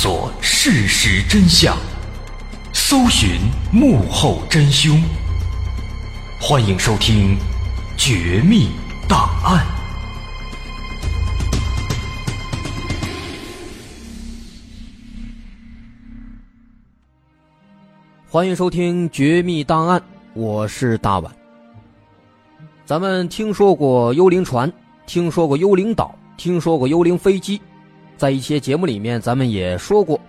索事实真相，搜寻幕后真凶。欢迎收听《绝密档案》，欢迎收听《绝密档案》，我是大碗。咱们听说过幽灵船，听说过幽灵岛，听说过幽灵飞机。在一些节目里面，咱们也说过。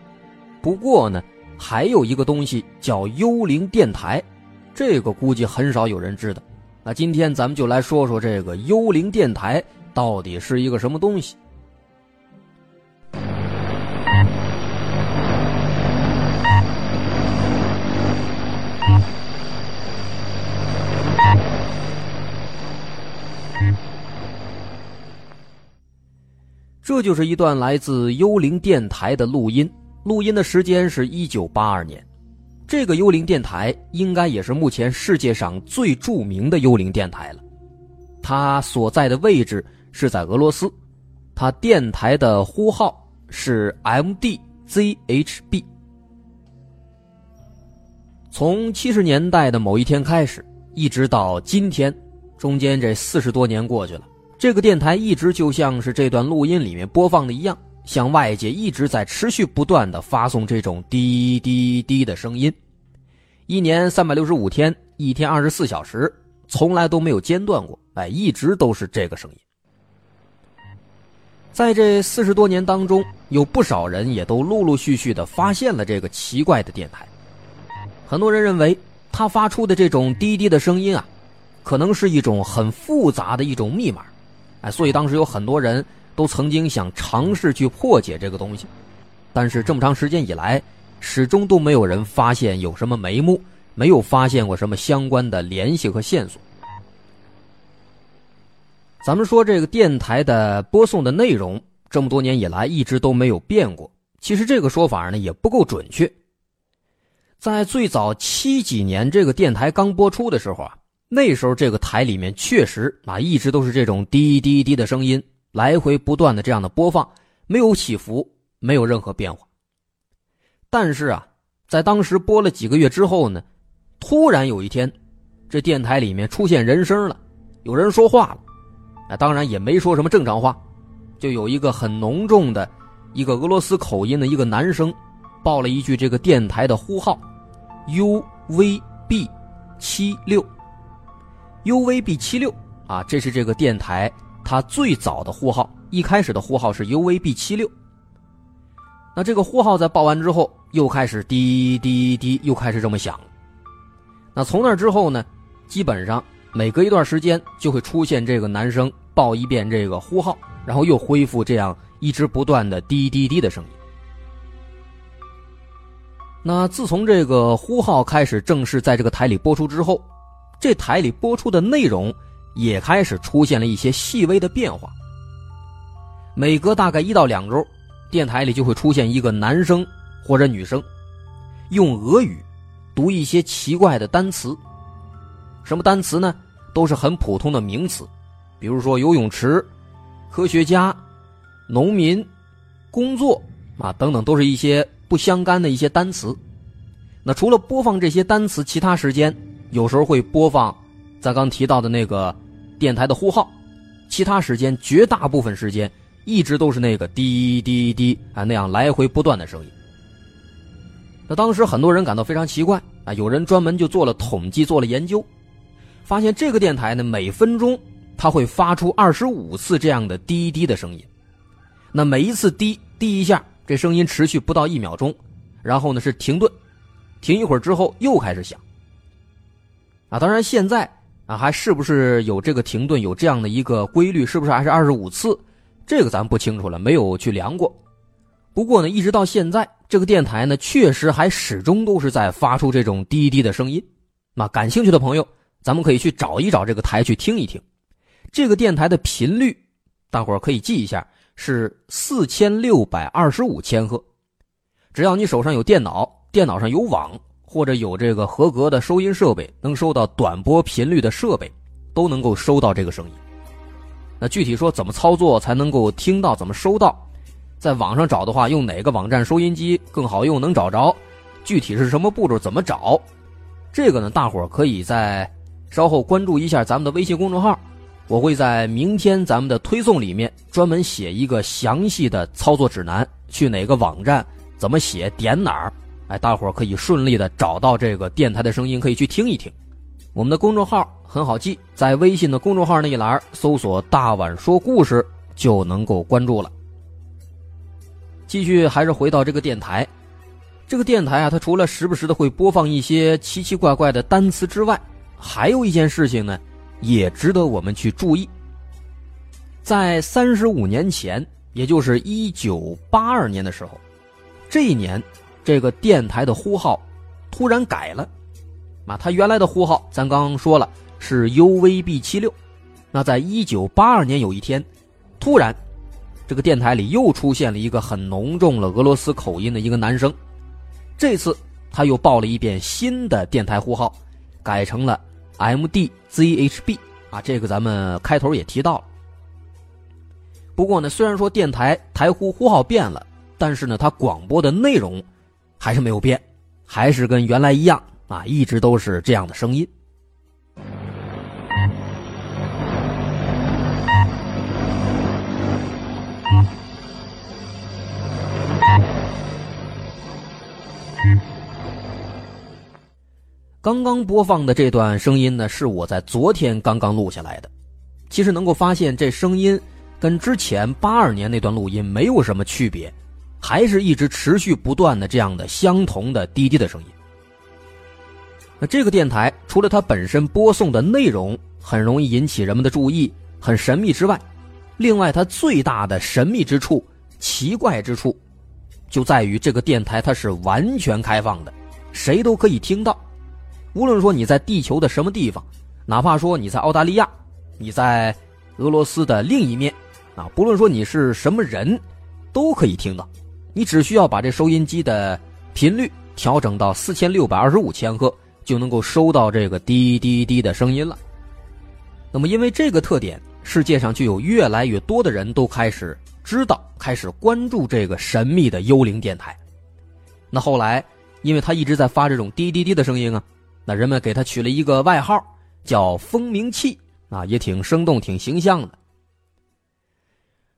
不过呢，还有一个东西叫幽灵电台，这个估计很少有人知道。那今天咱们就来说说这个幽灵电台到底是一个什么东西。这就是一段来自幽灵电台的录音，录音的时间是一九八二年。这个幽灵电台应该也是目前世界上最著名的幽灵电台了。它所在的位置是在俄罗斯，它电台的呼号是 MDZHB。从七十年代的某一天开始，一直到今天，中间这四十多年过去了。这个电台一直就像是这段录音里面播放的一样，向外界一直在持续不断的发送这种滴滴滴的声音，一年三百六十五天，一天二十四小时，从来都没有间断过，哎，一直都是这个声音。在这四十多年当中，有不少人也都陆陆续续的发现了这个奇怪的电台，很多人认为它发出的这种滴滴的声音啊，可能是一种很复杂的一种密码。哎，所以当时有很多人都曾经想尝试去破解这个东西，但是这么长时间以来，始终都没有人发现有什么眉目，没有发现过什么相关的联系和线索。咱们说这个电台的播送的内容，这么多年以来一直都没有变过。其实这个说法呢也不够准确。在最早七几年这个电台刚播出的时候啊。那时候这个台里面确实啊，一直都是这种滴滴滴的声音，来回不断的这样的播放，没有起伏，没有任何变化。但是啊，在当时播了几个月之后呢，突然有一天，这电台里面出现人声了，有人说话了，啊，当然也没说什么正常话，就有一个很浓重的一个俄罗斯口音的一个男生，报了一句这个电台的呼号，UVB 七六。UVB 七六啊，这是这个电台它最早的呼号，一开始的呼号是 UVB 七六。那这个呼号在报完之后，又开始滴滴滴，又开始这么响。那从那之后呢，基本上每隔一段时间就会出现这个男生报一遍这个呼号，然后又恢复这样一直不断的滴滴滴的声音。那自从这个呼号开始正式在这个台里播出之后。这台里播出的内容也开始出现了一些细微的变化。每隔大概一到两周，电台里就会出现一个男生或者女生，用俄语读一些奇怪的单词。什么单词呢？都是很普通的名词，比如说游泳池、科学家、农民、工作啊等等，都是一些不相干的一些单词。那除了播放这些单词，其他时间。有时候会播放咱刚提到的那个电台的呼号，其他时间绝大部分时间一直都是那个滴滴滴啊那样来回不断的声音。那当时很多人感到非常奇怪啊，有人专门就做了统计，做了研究，发现这个电台呢每分钟它会发出二十五次这样的滴滴的声音，那每一次滴滴一下，这声音持续不到一秒钟，然后呢是停顿，停一会儿之后又开始响。啊，当然现在啊，还是不是有这个停顿，有这样的一个规律，是不是还是二十五次？这个咱不清楚了，没有去量过。不过呢，一直到现在，这个电台呢，确实还始终都是在发出这种滴滴的声音。那感兴趣的朋友，咱们可以去找一找这个台去听一听。这个电台的频率，大伙可以记一下，是四千六百二十五千赫。只要你手上有电脑，电脑上有网。或者有这个合格的收音设备，能收到短波频率的设备，都能够收到这个声音。那具体说怎么操作才能够听到，怎么收到？在网上找的话，用哪个网站收音机更好用，能找着？具体是什么步骤，怎么找？这个呢，大伙可以在稍后关注一下咱们的微信公众号，我会在明天咱们的推送里面专门写一个详细的操作指南，去哪个网站，怎么写，点哪儿，哎，大伙儿可以顺利的找到这个电台的声音，可以去听一听。我们的公众号很好记，在微信的公众号那一栏搜索“大碗说故事”就能够关注了。继续还是回到这个电台。这个电台啊，它除了时不时的会播放一些奇奇怪怪的单词之外，还有一件事情呢，也值得我们去注意。在三十五年前，也就是一九八二年的时候，这一年，这个电台的呼号突然改了。啊，他原来的呼号咱刚刚说了是 UVB 七六，那在一九八二年有一天，突然，这个电台里又出现了一个很浓重了俄罗斯口音的一个男生。这次他又报了一遍新的电台呼号，改成了 MDZHB 啊，这个咱们开头也提到了。不过呢，虽然说电台台呼呼号变了，但是呢，它广播的内容还是没有变，还是跟原来一样啊，一直都是这样的声音。刚刚播放的这段声音呢，是我在昨天刚刚录下来的。其实能够发现，这声音跟之前八二年那段录音没有什么区别，还是一直持续不断的这样的相同的滴滴的声音。那这个电台除了它本身播送的内容很容易引起人们的注意，很神秘之外，另外它最大的神秘之处、奇怪之处，就在于这个电台它是完全开放的，谁都可以听到。无论说你在地球的什么地方，哪怕说你在澳大利亚，你在俄罗斯的另一面，啊，不论说你是什么人，都可以听到。你只需要把这收音机的频率调整到四千六百二十五千赫，就能够收到这个滴滴滴的声音了。那么，因为这个特点，世界上就有越来越多的人都开始知道、开始关注这个神秘的幽灵电台。那后来，因为他一直在发这种滴滴滴的声音啊。那人们给他取了一个外号，叫“蜂鸣器”，啊，也挺生动、挺形象的。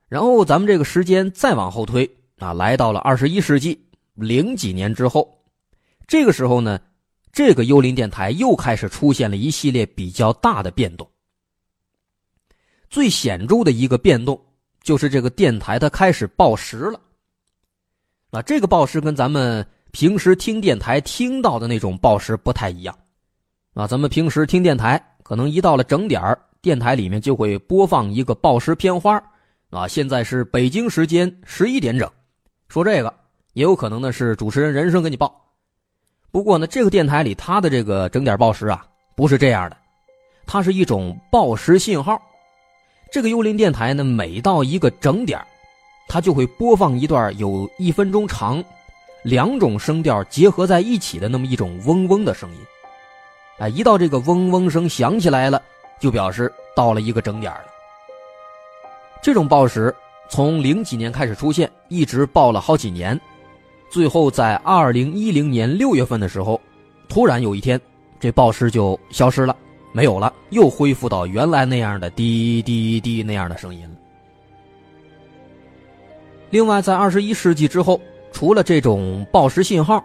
然后咱们这个时间再往后推，啊，来到了二十一世纪零几年之后，这个时候呢，这个幽灵电台又开始出现了一系列比较大的变动。最显著的一个变动就是这个电台它开始报时了。啊，这个报时跟咱们平时听电台听到的那种报时不太一样。啊，咱们平时听电台，可能一到了整点电台里面就会播放一个报时片花啊，现在是北京时间十一点整，说这个也有可能呢是主持人人声给你报。不过呢，这个电台里它的这个整点报时啊，不是这样的，它是一种报时信号。这个幽灵电台呢，每到一个整点它就会播放一段有一分钟长，两种声调结合在一起的那么一种嗡嗡的声音。哎，一到这个嗡嗡声响起来了，就表示到了一个整点了。这种报时从零几年开始出现，一直报了好几年，最后在二零一零年六月份的时候，突然有一天，这报时就消失了，没有了，又恢复到原来那样的滴滴滴那样的声音了。另外，在二十一世纪之后，除了这种报时信号。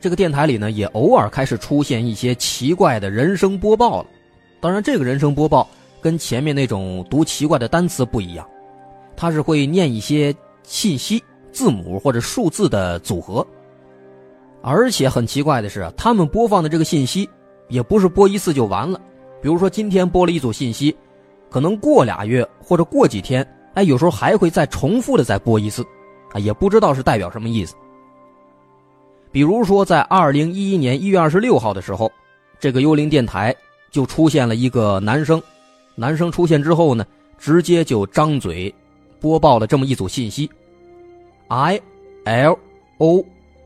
这个电台里呢，也偶尔开始出现一些奇怪的人声播报了。当然，这个人声播报跟前面那种读奇怪的单词不一样，它是会念一些信息、字母或者数字的组合。而且很奇怪的是，他们播放的这个信息也不是播一次就完了。比如说，今天播了一组信息，可能过俩月或者过几天，哎，有时候还会再重复的再播一次，啊，也不知道是代表什么意思。比如说，在二零一一年一月二十六号的时候，这个幽灵电台就出现了一个男生。男生出现之后呢，直接就张嘴播报了这么一组信息：I L O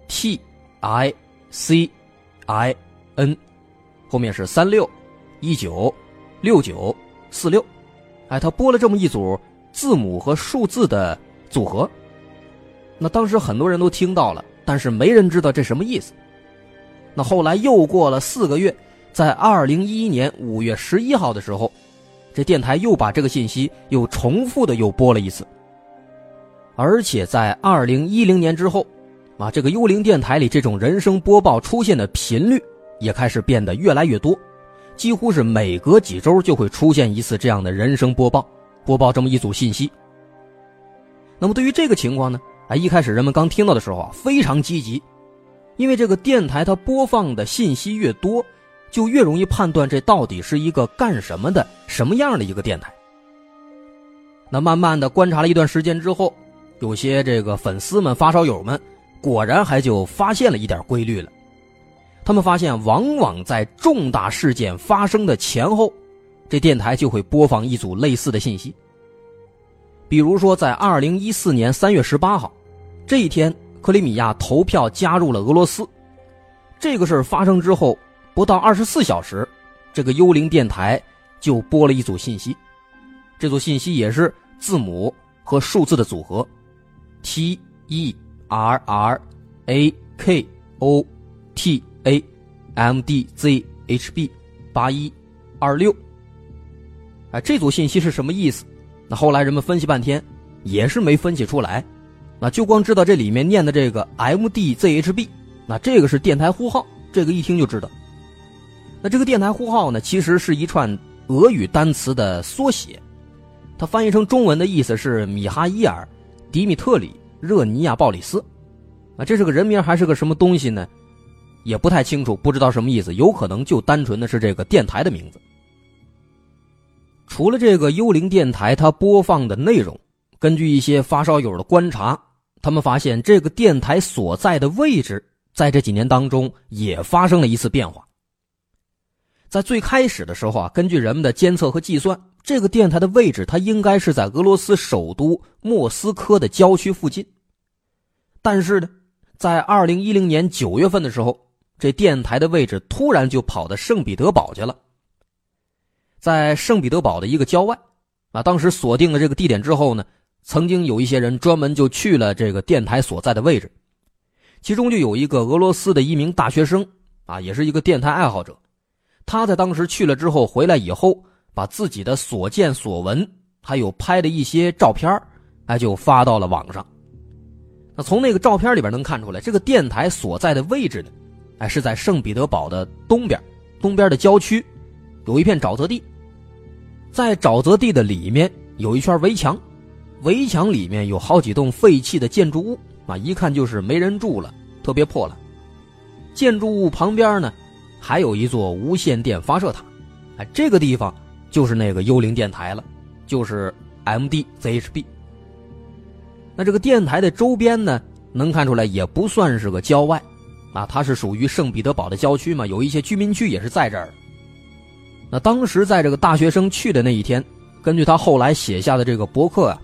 T I C I N，后面是三六一九六九四六。哎，他播了这么一组字母和数字的组合。那当时很多人都听到了，但是没人知道这什么意思。那后来又过了四个月，在二零一一年五月十一号的时候，这电台又把这个信息又重复的又播了一次。而且在二零一零年之后，啊，这个幽灵电台里这种人声播报出现的频率也开始变得越来越多，几乎是每隔几周就会出现一次这样的人声播报，播报这么一组信息。那么对于这个情况呢？啊，一开始人们刚听到的时候啊，非常积极，因为这个电台它播放的信息越多，就越容易判断这到底是一个干什么的、什么样的一个电台。那慢慢的观察了一段时间之后，有些这个粉丝们、发烧友们，果然还就发现了一点规律了。他们发现，往往在重大事件发生的前后，这电台就会播放一组类似的信息。比如说，在二零一四年三月十八号，这一天，克里米亚投票加入了俄罗斯。这个事儿发生之后，不到二十四小时，这个幽灵电台就播了一组信息。这组信息也是字母和数字的组合：T E R R A K O T A M D Z H B 八一二六。啊，这组信息是什么意思？那后来人们分析半天，也是没分析出来，那就光知道这里面念的这个 MDZHB，那这个是电台呼号，这个一听就知道。那这个电台呼号呢，其实是一串俄语单词的缩写，它翻译成中文的意思是米哈伊尔·迪米特里·热尼亚·鲍里斯，啊，这是个人名还是个什么东西呢？也不太清楚，不知道什么意思，有可能就单纯的是这个电台的名字。除了这个幽灵电台，它播放的内容，根据一些发烧友的观察，他们发现这个电台所在的位置，在这几年当中也发生了一次变化。在最开始的时候啊，根据人们的监测和计算，这个电台的位置它应该是在俄罗斯首都莫斯科的郊区附近。但是呢，在二零一零年九月份的时候，这电台的位置突然就跑到圣彼得堡去了。在圣彼得堡的一个郊外，啊，当时锁定了这个地点之后呢，曾经有一些人专门就去了这个电台所在的位置，其中就有一个俄罗斯的一名大学生，啊，也是一个电台爱好者，他在当时去了之后回来以后，把自己的所见所闻，还有拍的一些照片，哎，就发到了网上。那从那个照片里边能看出来，这个电台所在的位置呢，哎，是在圣彼得堡的东边，东边的郊区，有一片沼泽地。在沼泽地的里面有一圈围墙，围墙里面有好几栋废弃的建筑物啊，一看就是没人住了，特别破烂。建筑物旁边呢，还有一座无线电发射塔，哎，这个地方就是那个幽灵电台了，就是 MDZHB。那这个电台的周边呢，能看出来也不算是个郊外，啊，它是属于圣彼得堡的郊区嘛，有一些居民区也是在这儿。那当时在这个大学生去的那一天，根据他后来写下的这个博客啊，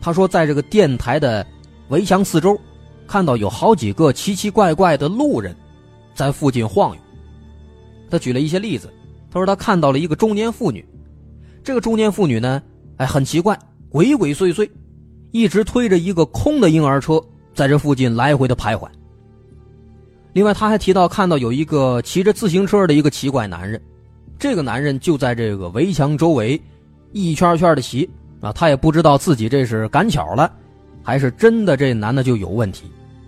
他说在这个电台的围墙四周，看到有好几个奇奇怪怪的路人，在附近晃悠。他举了一些例子，他说他看到了一个中年妇女，这个中年妇女呢，哎，很奇怪，鬼鬼祟祟，一直推着一个空的婴儿车在这附近来回的徘徊。另外，他还提到看到有一个骑着自行车的一个奇怪男人。这个男人就在这个围墙周围，一圈圈的骑啊，他也不知道自己这是赶巧了，还是真的这男的就有问题。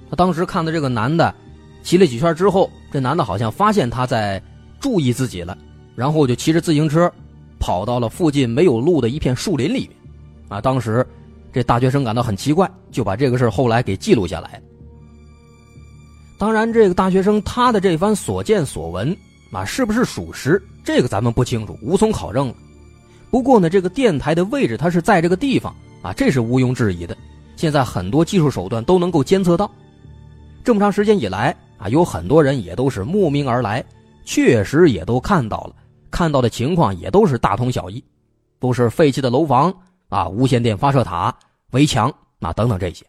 他当时看到这个男的骑了几圈之后，这男的好像发现他在注意自己了，然后就骑着自行车跑到了附近没有路的一片树林里面。啊，当时这大学生感到很奇怪，就把这个事后来给记录下来。当然，这个大学生他的这番所见所闻啊，是不是属实？这个咱们不清楚，无从考证了。不过呢，这个电台的位置它是在这个地方啊，这是毋庸置疑的。现在很多技术手段都能够监测到。这么长时间以来啊，有很多人也都是慕名而来，确实也都看到了，看到的情况也都是大同小异，都是废弃的楼房啊、无线电发射塔、围墙啊等等这些。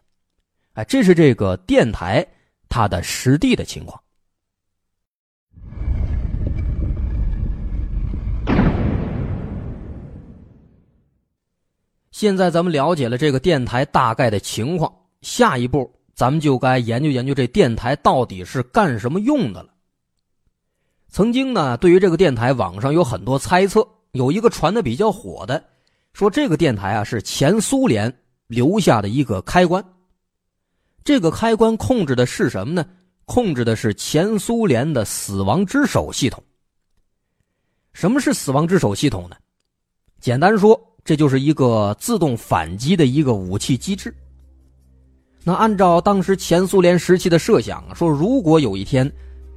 哎，这是这个电台它的实地的情况。现在咱们了解了这个电台大概的情况，下一步咱们就该研究研究这电台到底是干什么用的了。曾经呢，对于这个电台，网上有很多猜测，有一个传的比较火的，说这个电台啊是前苏联留下的一个开关。这个开关控制的是什么呢？控制的是前苏联的死亡之手系统。什么是死亡之手系统呢？简单说，这就是一个自动反击的一个武器机制。那按照当时前苏联时期的设想，说如果有一天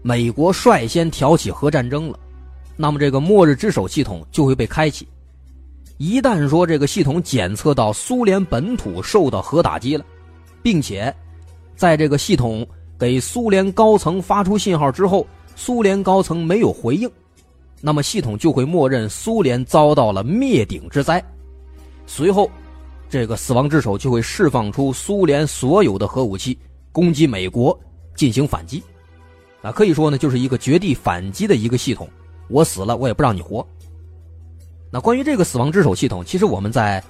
美国率先挑起核战争了，那么这个末日之手系统就会被开启。一旦说这个系统检测到苏联本土受到核打击了，并且在这个系统给苏联高层发出信号之后，苏联高层没有回应，那么系统就会默认苏联遭到了灭顶之灾，随后。这个死亡之手就会释放出苏联所有的核武器，攻击美国进行反击，啊，可以说呢，就是一个绝地反击的一个系统。我死了，我也不让你活。那关于这个死亡之手系统，其实我们在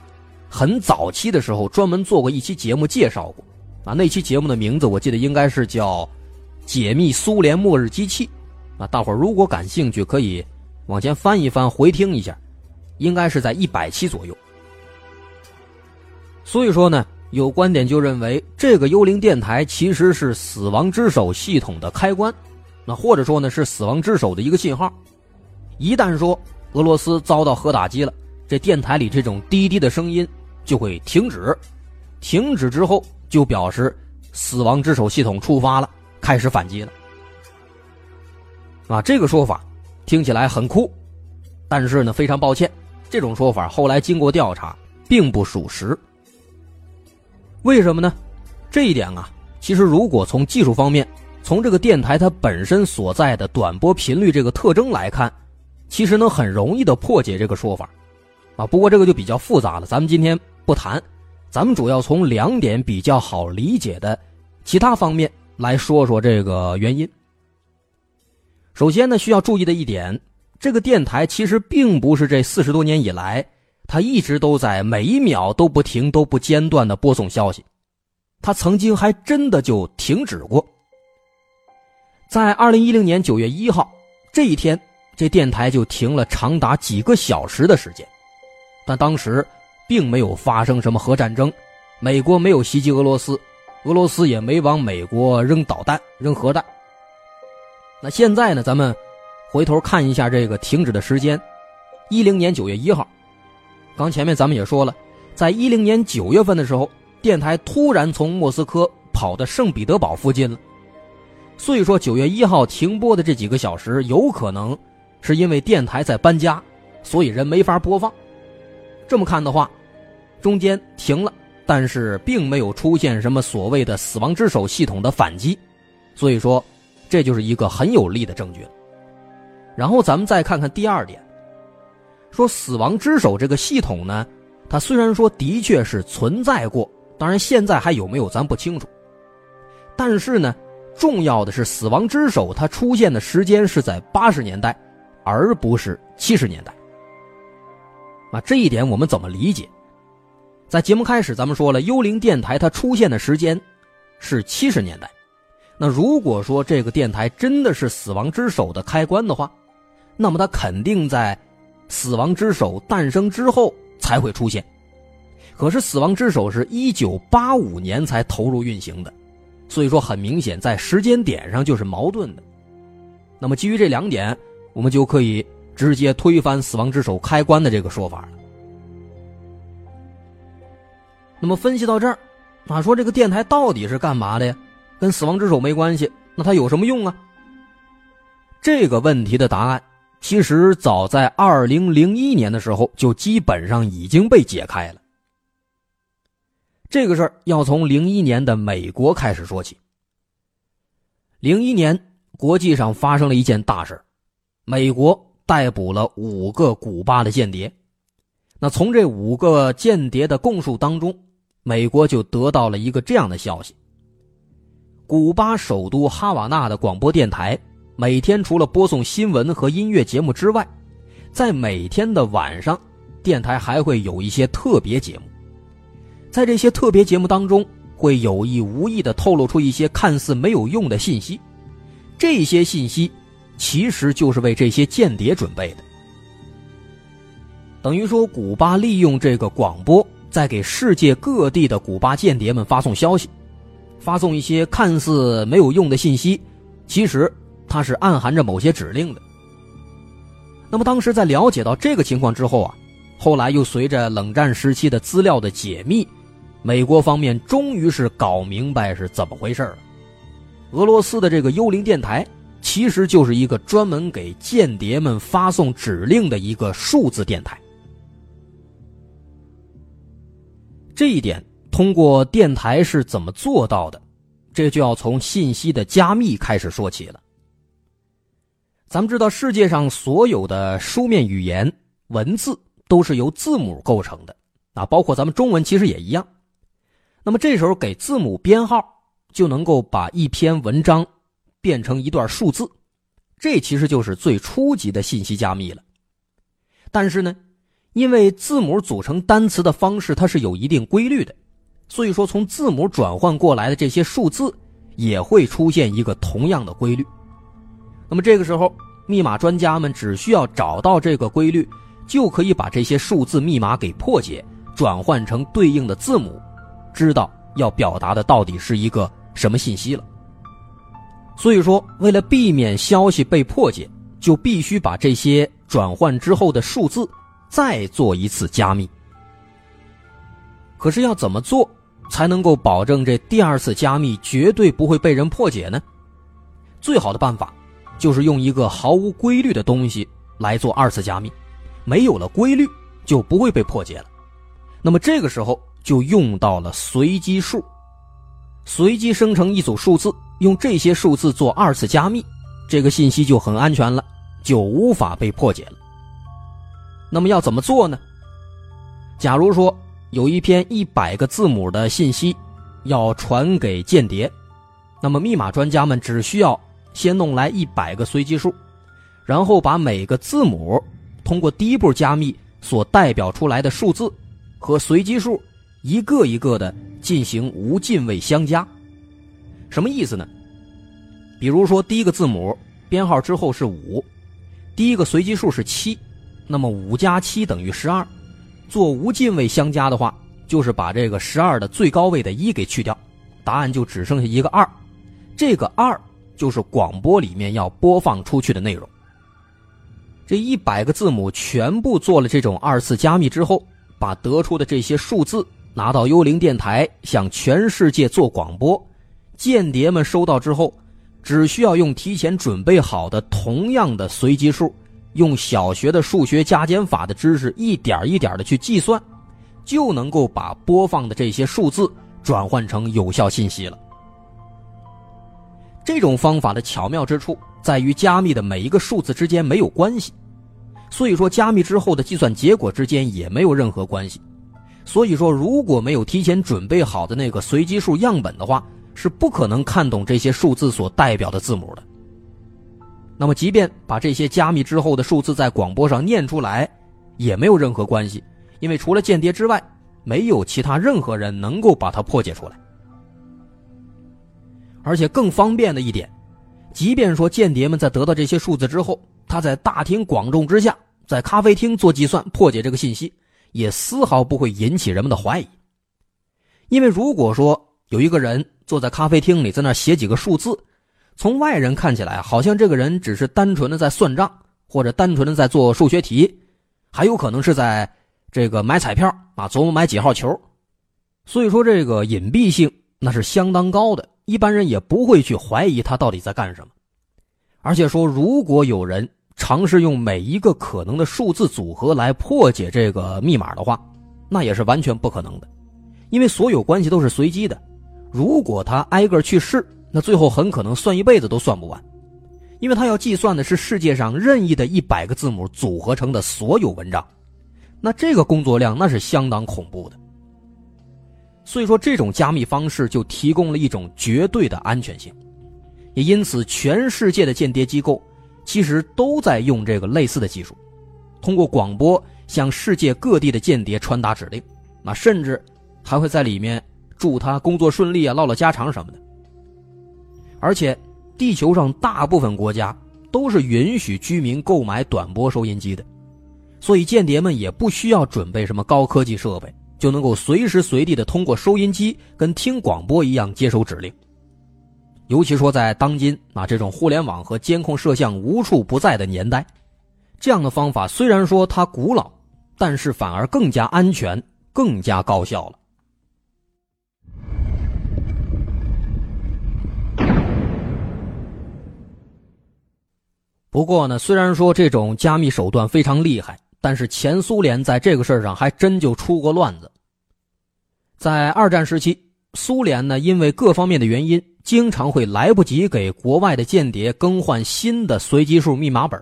很早期的时候专门做过一期节目介绍过，啊，那期节目的名字我记得应该是叫《解密苏联末日机器》，啊，大伙儿如果感兴趣，可以往前翻一翻回听一下，应该是在一百期左右。所以说呢，有观点就认为这个幽灵电台其实是死亡之手系统的开关，那或者说呢是死亡之手的一个信号。一旦说俄罗斯遭到核打击了，这电台里这种滴滴的声音就会停止，停止之后就表示死亡之手系统触发了，开始反击了。啊，这个说法听起来很酷，但是呢，非常抱歉，这种说法后来经过调查并不属实。为什么呢？这一点啊，其实如果从技术方面，从这个电台它本身所在的短波频率这个特征来看，其实能很容易的破解这个说法，啊，不过这个就比较复杂了，咱们今天不谈，咱们主要从两点比较好理解的其他方面来说说这个原因。首先呢，需要注意的一点，这个电台其实并不是这四十多年以来。他一直都在每一秒都不停都不间断的播送消息，他曾经还真的就停止过。在二零一零年九月一号这一天，这电台就停了长达几个小时的时间，但当时并没有发生什么核战争，美国没有袭击俄罗斯，俄罗斯也没往美国扔导弹、扔核弹。那现在呢，咱们回头看一下这个停止的时间，一零年九月一号。刚前面咱们也说了，在一零年九月份的时候，电台突然从莫斯科跑到圣彼得堡附近了。所以说九月一号停播的这几个小时，有可能是因为电台在搬家，所以人没法播放。这么看的话，中间停了，但是并没有出现什么所谓的“死亡之手”系统的反击，所以说这就是一个很有力的证据。然后咱们再看看第二点。说死亡之手这个系统呢，它虽然说的确是存在过，当然现在还有没有咱不清楚。但是呢，重要的是死亡之手它出现的时间是在八十年代，而不是七十年代。啊，这一点我们怎么理解？在节目开始咱们说了，幽灵电台它出现的时间是七十年代。那如果说这个电台真的是死亡之手的开关的话，那么它肯定在。死亡之手诞生之后才会出现，可是死亡之手是一九八五年才投入运行的，所以说很明显在时间点上就是矛盾的。那么基于这两点，我们就可以直接推翻死亡之手开关的这个说法了。那么分析到这儿，啊，说这个电台到底是干嘛的呀？跟死亡之手没关系，那它有什么用啊？这个问题的答案。其实早在二零零一年的时候，就基本上已经被解开了。这个事儿要从零一年的美国开始说起。零一年，国际上发生了一件大事美国逮捕了五个古巴的间谍。那从这五个间谍的供述当中，美国就得到了一个这样的消息：古巴首都哈瓦那的广播电台。每天除了播送新闻和音乐节目之外，在每天的晚上，电台还会有一些特别节目。在这些特别节目当中，会有意无意的透露出一些看似没有用的信息，这些信息其实就是为这些间谍准备的。等于说，古巴利用这个广播，在给世界各地的古巴间谍们发送消息，发送一些看似没有用的信息，其实它是暗含着某些指令的。那么，当时在了解到这个情况之后啊，后来又随着冷战时期的资料的解密，美国方面终于是搞明白是怎么回事了。俄罗斯的这个幽灵电台，其实就是一个专门给间谍们发送指令的一个数字电台。这一点通过电台是怎么做到的？这就要从信息的加密开始说起了。咱们知道，世界上所有的书面语言文字都是由字母构成的啊，包括咱们中文其实也一样。那么这时候给字母编号，就能够把一篇文章变成一段数字，这其实就是最初级的信息加密了。但是呢，因为字母组成单词的方式它是有一定规律的，所以说从字母转换过来的这些数字也会出现一个同样的规律。那么这个时候，密码专家们只需要找到这个规律，就可以把这些数字密码给破解，转换成对应的字母，知道要表达的到底是一个什么信息了。所以说，为了避免消息被破解，就必须把这些转换之后的数字再做一次加密。可是要怎么做才能够保证这第二次加密绝对不会被人破解呢？最好的办法。就是用一个毫无规律的东西来做二次加密，没有了规律就不会被破解了。那么这个时候就用到了随机数，随机生成一组数字，用这些数字做二次加密，这个信息就很安全了，就无法被破解了。那么要怎么做呢？假如说有一篇一百个字母的信息要传给间谍，那么密码专家们只需要。先弄来一百个随机数，然后把每个字母通过第一步加密所代表出来的数字和随机数一个一个的进行无进位相加。什么意思呢？比如说第一个字母编号之后是五，第一个随机数是七，那么五加七等于十二。做无进位相加的话，就是把这个十二的最高位的一给去掉，答案就只剩下一个二。这个二。就是广播里面要播放出去的内容。这一百个字母全部做了这种二次加密之后，把得出的这些数字拿到幽灵电台，向全世界做广播。间谍们收到之后，只需要用提前准备好的同样的随机数，用小学的数学加减法的知识一点一点的去计算，就能够把播放的这些数字转换成有效信息了。这种方法的巧妙之处在于，加密的每一个数字之间没有关系，所以说加密之后的计算结果之间也没有任何关系。所以说，如果没有提前准备好的那个随机数样本的话，是不可能看懂这些数字所代表的字母的。那么，即便把这些加密之后的数字在广播上念出来，也没有任何关系，因为除了间谍之外，没有其他任何人能够把它破解出来。而且更方便的一点，即便说间谍们在得到这些数字之后，他在大庭广众之下，在咖啡厅做计算破解这个信息，也丝毫不会引起人们的怀疑。因为如果说有一个人坐在咖啡厅里，在那写几个数字，从外人看起来好像这个人只是单纯的在算账，或者单纯的在做数学题，还有可能是在这个买彩票啊，琢磨买几号球。所以说，这个隐蔽性那是相当高的。一般人也不会去怀疑他到底在干什么，而且说，如果有人尝试用每一个可能的数字组合来破解这个密码的话，那也是完全不可能的，因为所有关系都是随机的。如果他挨个去试，那最后很可能算一辈子都算不完，因为他要计算的是世界上任意的一百个字母组合成的所有文章，那这个工作量那是相当恐怖的。所以说，这种加密方式就提供了一种绝对的安全性，也因此，全世界的间谍机构其实都在用这个类似的技术，通过广播向世界各地的间谍传达指令，那甚至还会在里面祝他工作顺利啊，唠唠家常什么的。而且，地球上大部分国家都是允许居民购买短波收音机的，所以间谍们也不需要准备什么高科技设备，就能够随时随地的通过收音机跟听广播一样接收指令。尤其说在当今啊这种互联网和监控摄像无处不在的年代，这样的方法虽然说它古老，但是反而更加安全、更加高效了。不过呢，虽然说这种加密手段非常厉害，但是前苏联在这个事儿上还真就出过乱子。在二战时期，苏联呢因为各方面的原因。经常会来不及给国外的间谍更换新的随机数密码本，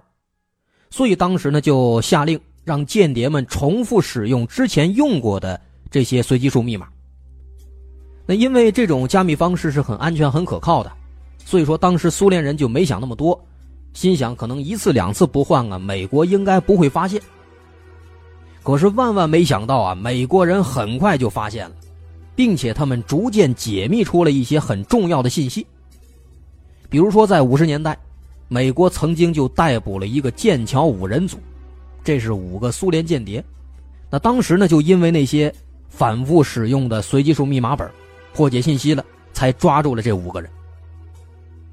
所以当时呢就下令让间谍们重复使用之前用过的这些随机数密码。那因为这种加密方式是很安全、很可靠的，所以说当时苏联人就没想那么多，心想可能一次两次不换啊，美国应该不会发现。可是万万没想到啊，美国人很快就发现了。并且他们逐渐解密出了一些很重要的信息，比如说在五十年代，美国曾经就逮捕了一个剑桥五人组，这是五个苏联间谍。那当时呢，就因为那些反复使用的随机数密码本，破解信息了，才抓住了这五个人。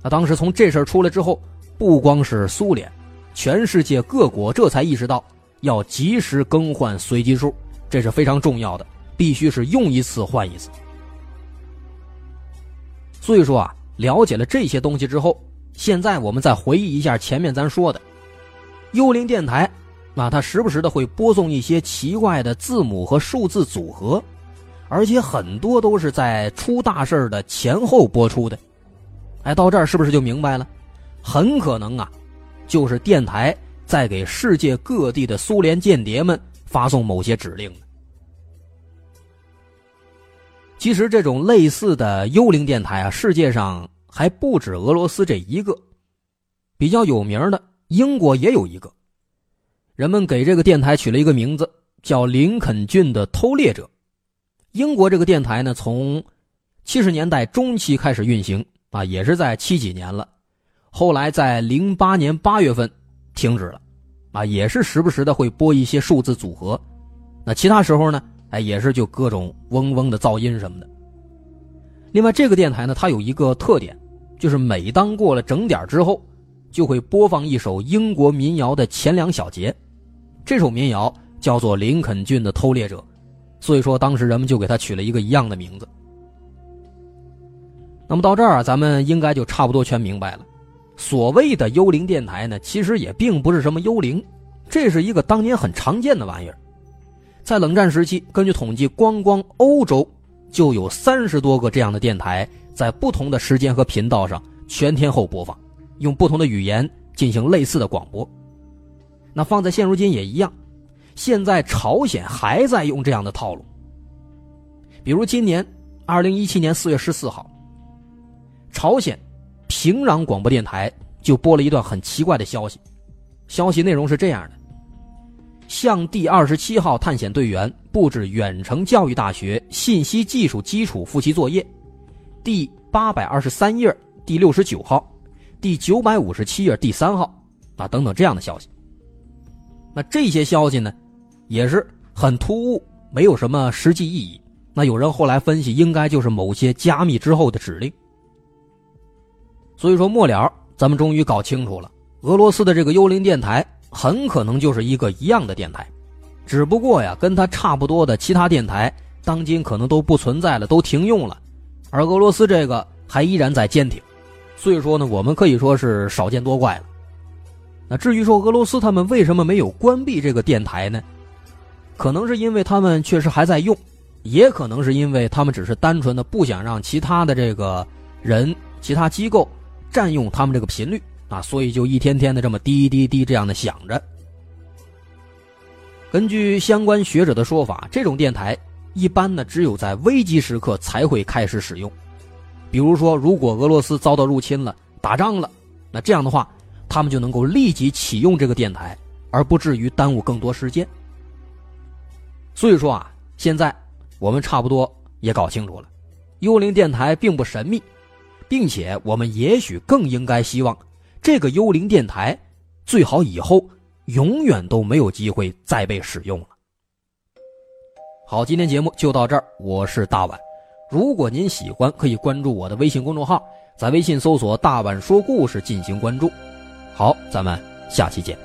那当时从这事儿出来之后，不光是苏联，全世界各国这才意识到要及时更换随机数，这是非常重要的。必须是用一次换一次。所以说啊，了解了这些东西之后，现在我们再回忆一下前面咱说的幽灵电台，啊，它时不时的会播送一些奇怪的字母和数字组合，而且很多都是在出大事的前后播出的。哎，到这儿是不是就明白了？很可能啊，就是电台在给世界各地的苏联间谍们发送某些指令。其实这种类似的幽灵电台啊，世界上还不止俄罗斯这一个，比较有名的英国也有一个。人们给这个电台取了一个名字，叫林肯郡的偷猎者。英国这个电台呢，从七十年代中期开始运行啊，也是在七几年了。后来在零八年八月份停止了，啊，也是时不时的会播一些数字组合。那其他时候呢？哎，也是就各种嗡嗡的噪音什么的。另外，这个电台呢，它有一个特点，就是每当过了整点之后，就会播放一首英国民谣的前两小节。这首民谣叫做《林肯郡的偷猎者》，所以说当时人们就给它取了一个一样的名字。那么到这儿啊，咱们应该就差不多全明白了。所谓的幽灵电台呢，其实也并不是什么幽灵，这是一个当年很常见的玩意儿。在冷战时期，根据统计，光光欧洲就有三十多个这样的电台，在不同的时间和频道上全天候播放，用不同的语言进行类似的广播。那放在现如今也一样，现在朝鲜还在用这样的套路。比如今年二零一七年四月十四号，朝鲜平壤广播电台就播了一段很奇怪的消息，消息内容是这样的。向第二十七号探险队员布置远程教育大学信息技术基础复习作业，第八百二十三页第六十九号，第九百五十七页第三号，啊等等这样的消息。那这些消息呢，也是很突兀，没有什么实际意义。那有人后来分析，应该就是某些加密之后的指令。所以说末了，咱们终于搞清楚了，俄罗斯的这个幽灵电台。很可能就是一个一样的电台，只不过呀，跟它差不多的其他电台，当今可能都不存在了，都停用了，而俄罗斯这个还依然在坚挺，所以说呢，我们可以说是少见多怪了。那至于说俄罗斯他们为什么没有关闭这个电台呢？可能是因为他们确实还在用，也可能是因为他们只是单纯的不想让其他的这个人、其他机构占用他们这个频率。啊，所以就一天天的这么滴滴滴这样的响着。根据相关学者的说法，这种电台一般呢只有在危机时刻才会开始使用，比如说如果俄罗斯遭到入侵了、打仗了，那这样的话，他们就能够立即启用这个电台，而不至于耽误更多时间。所以说啊，现在我们差不多也搞清楚了，幽灵电台并不神秘，并且我们也许更应该希望这个幽灵电台最好以后永远都没有机会再被使用了。好，今天节目就到这儿，我是大碗。如果您喜欢，可以关注我的微信公众号，在微信搜索“大碗说故事”进行关注。好，咱们下期见。